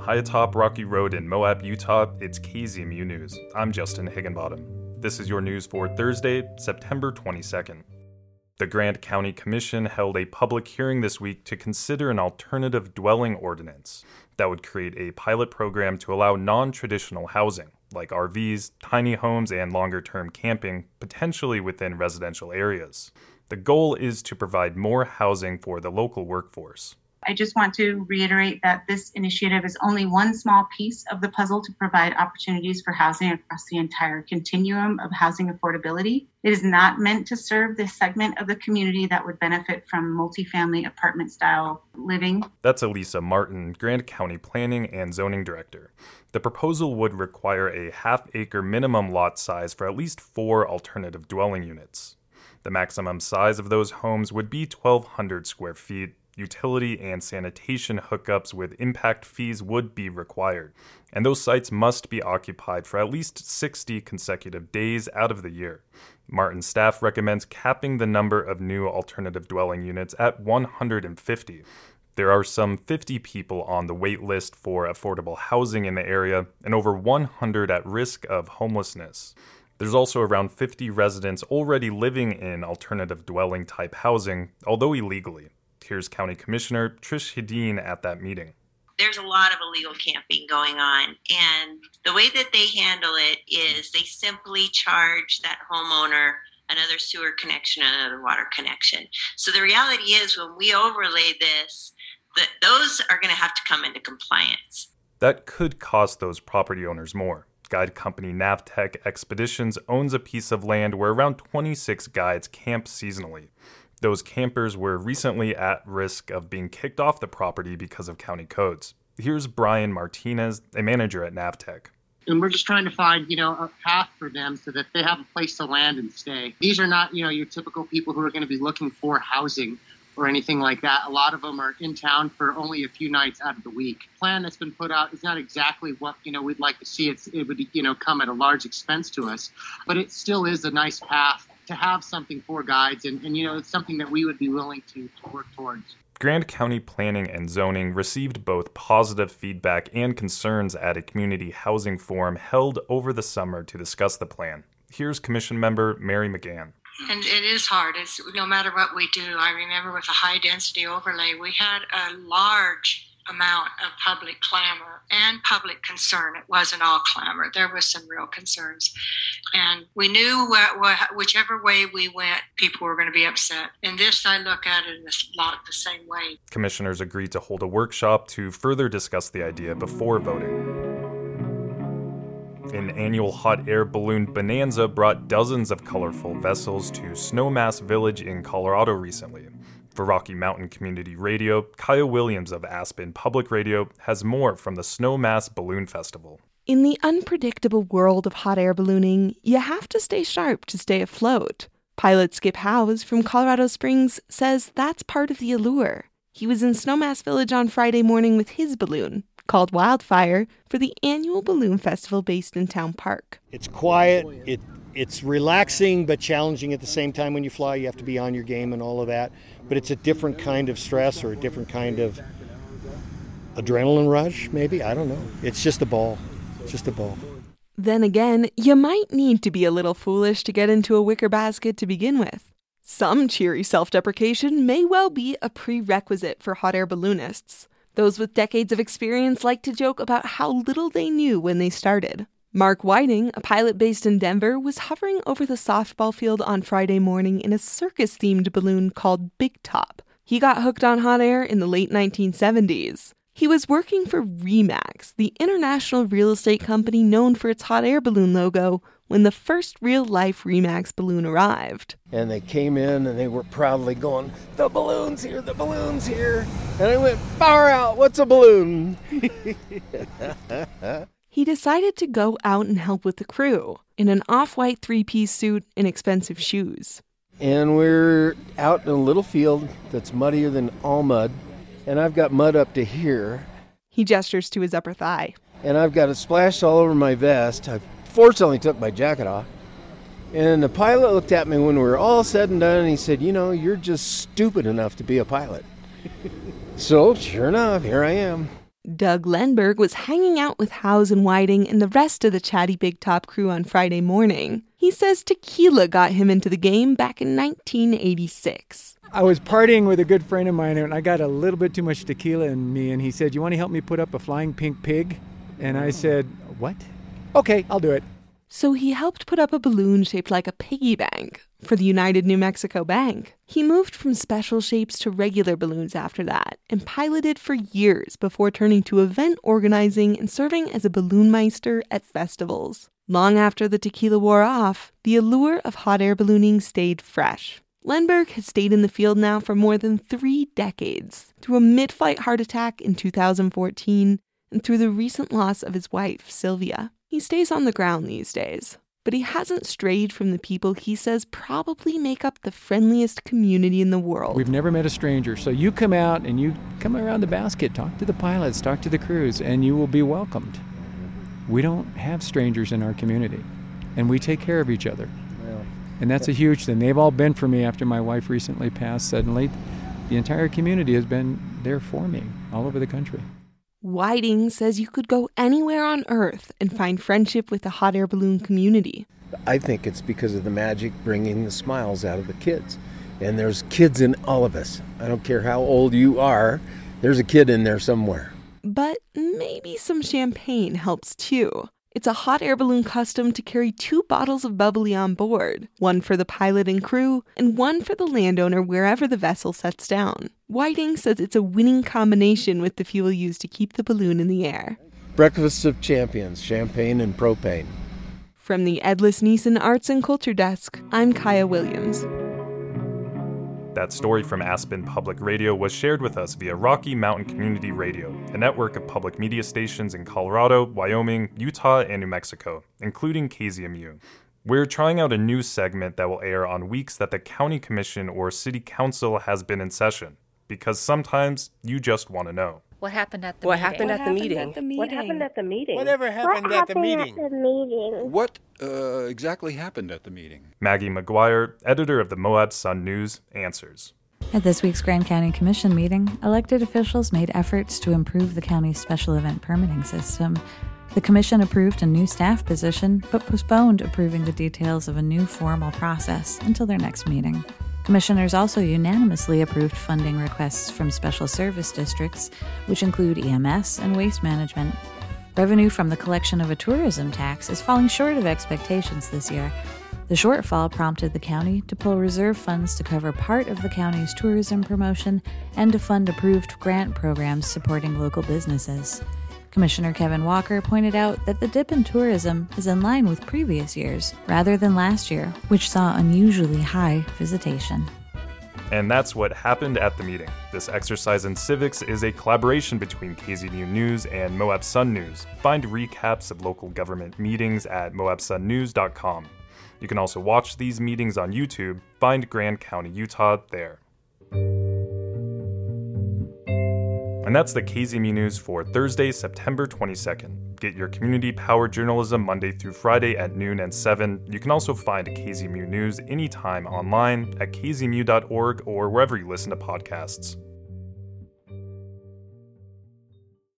high atop Rocky Road in Moab, Utah, it's KZMU News. I'm Justin Higginbottom. This is your news for Thursday, September 22nd. The Grand County Commission held a public hearing this week to consider an alternative dwelling ordinance that would create a pilot program to allow non traditional housing, like RVs, tiny homes, and longer term camping, potentially within residential areas. The goal is to provide more housing for the local workforce. I just want to reiterate that this initiative is only one small piece of the puzzle to provide opportunities for housing across the entire continuum of housing affordability. It is not meant to serve the segment of the community that would benefit from multifamily apartment style living. That's Elisa Martin, Grand County Planning and Zoning Director. The proposal would require a half acre minimum lot size for at least four alternative dwelling units. The maximum size of those homes would be 1,200 square feet, utility and sanitation hookups with impact fees would be required, and those sites must be occupied for at least 60 consecutive days out of the year. Martin staff recommends capping the number of new alternative dwelling units at 150. There are some 50 people on the wait list for affordable housing in the area and over 100 at risk of homelessness. There's also around 50 residents already living in alternative dwelling type housing, although illegally. Here's County Commissioner Trish Hadden at that meeting. There's a lot of illegal camping going on, and the way that they handle it is they simply charge that homeowner another sewer connection, and another water connection. So the reality is, when we overlay this, that those are going to have to come into compliance. That could cost those property owners more. Guide company NAVTEC Expeditions owns a piece of land where around 26 guides camp seasonally. Those campers were recently at risk of being kicked off the property because of county codes. Here's Brian Martinez, a manager at NAVTEC. And we're just trying to find, you know, a path for them so that they have a place to land and stay. These are not, you know, your typical people who are going to be looking for housing or anything like that. A lot of them are in town for only a few nights out of the week. The Plan that's been put out is not exactly what you know we'd like to see. It's, it would you know come at a large expense to us, but it still is a nice path to have something for guides, and, and you know, it's something that we would be willing to, to work towards. Grand County Planning and Zoning received both positive feedback and concerns at a community housing forum held over the summer to discuss the plan. Here's Commission member Mary McGann. And it is hard. It's no matter what we do. I remember with a high density overlay, we had a large amount of public clamor and public concern. It wasn't all clamor. There was some real concerns. And we knew whichever way we went, people were going to be upset. And this, I look at it in a lot the same way. Commissioners agreed to hold a workshop to further discuss the idea before voting. An annual hot air balloon bonanza brought dozens of colorful vessels to Snowmass Village in Colorado recently. For Rocky Mountain Community Radio, Kaya Williams of Aspen Public Radio has more from the Snowmass Balloon Festival. In the unpredictable world of hot air ballooning, you have to stay sharp to stay afloat. Pilot Skip Howes from Colorado Springs says that's part of the allure. He was in Snowmass Village on Friday morning with his balloon, called Wildfire, for the annual balloon festival based in Town Park. It's quiet, it it's relaxing but challenging at the same time when you fly. You have to be on your game and all of that. But it's a different kind of stress or a different kind of adrenaline rush, maybe. I don't know. It's just a ball. It's just a ball. Then again, you might need to be a little foolish to get into a wicker basket to begin with. Some cheery self deprecation may well be a prerequisite for hot air balloonists. Those with decades of experience like to joke about how little they knew when they started. Mark Whiting, a pilot based in Denver, was hovering over the softball field on Friday morning in a circus themed balloon called Big Top. He got hooked on hot air in the late 1970s. He was working for Remax, the international real estate company known for its hot air balloon logo, when the first real life Remax balloon arrived. And they came in and they were proudly going, The balloon's here, the balloon's here. And I went, Far out, what's a balloon? he decided to go out and help with the crew in an off white three piece suit and expensive shoes. And we're out in a little field that's muddier than all mud, and I've got mud up to here. He gestures to his upper thigh. And I've got it splashed all over my vest. I fortunately took my jacket off. And the pilot looked at me when we were all said and done, and he said, You know, you're just stupid enough to be a pilot. so, sure enough, here I am. Doug Lenberg was hanging out with Howes and Whiting and the rest of the Chatty Big Top crew on Friday morning. He says tequila got him into the game back in 1986. I was partying with a good friend of mine and I got a little bit too much tequila in me and he said, "You want to help me put up a flying pink pig?" And I said, "What?" "Okay, I'll do it." So he helped put up a balloon shaped like a piggy bank for the United New Mexico Bank. He moved from special shapes to regular balloons after that and piloted for years before turning to event organizing and serving as a balloon meister at festivals. Long after the tequila wore off, the allure of hot air ballooning stayed fresh. Lenberg has stayed in the field now for more than three decades, through a mid flight heart attack in 2014 and through the recent loss of his wife, Sylvia. He stays on the ground these days, but he hasn't strayed from the people he says probably make up the friendliest community in the world. We've never met a stranger, so you come out and you come around the basket, talk to the pilots, talk to the crews, and you will be welcomed. We don't have strangers in our community, and we take care of each other. And that's a huge thing. They've all been for me after my wife recently passed suddenly. The entire community has been there for me all over the country. Whiting says you could go anywhere on Earth and find friendship with the hot air balloon community. I think it's because of the magic bringing the smiles out of the kids. And there's kids in all of us. I don't care how old you are, there's a kid in there somewhere. But maybe some champagne helps too. It's a hot air balloon custom to carry two bottles of bubbly on board one for the pilot and crew, and one for the landowner wherever the vessel sets down. Whiting says it's a winning combination with the fuel used to keep the balloon in the air. Breakfast of champions, champagne and propane. From the Edlis Neeson Arts and Culture Desk, I'm Kaya Williams. That story from Aspen Public Radio was shared with us via Rocky Mountain Community Radio, a network of public media stations in Colorado, Wyoming, Utah, and New Mexico, including KZMU. We're trying out a new segment that will air on weeks that the county commission or city council has been in session, because sometimes you just want to know. What happened at the meeting? what meeting? happened, at, the meeting? What happened at the meeting? Whatever happened, what at, happened the meeting? at the meeting? What uh, exactly happened at the meeting? Maggie McGuire, editor of the Moab Sun News, answers. At this week's Grand County Commission meeting, elected officials made efforts to improve the county's special event permitting system. The Commission approved a new staff position, but postponed approving the details of a new formal process until their next meeting. Commissioners also unanimously approved funding requests from special service districts, which include EMS and waste management. Revenue from the collection of a tourism tax is falling short of expectations this year. The shortfall prompted the county to pull reserve funds to cover part of the county's tourism promotion and to fund approved grant programs supporting local businesses. Commissioner Kevin Walker pointed out that the dip in tourism is in line with previous years rather than last year, which saw unusually high visitation. And that's what happened at the meeting. This exercise in civics is a collaboration between KZMU News and Moab Sun News. Find recaps of local government meetings at moabsunnews.com. You can also watch these meetings on YouTube. Find Grand County, Utah there. And that's the KZMU News for Thursday, September 22nd. Get your community powered journalism Monday through Friday at noon and 7. You can also find KZMU News anytime online at kzmu.org or wherever you listen to podcasts.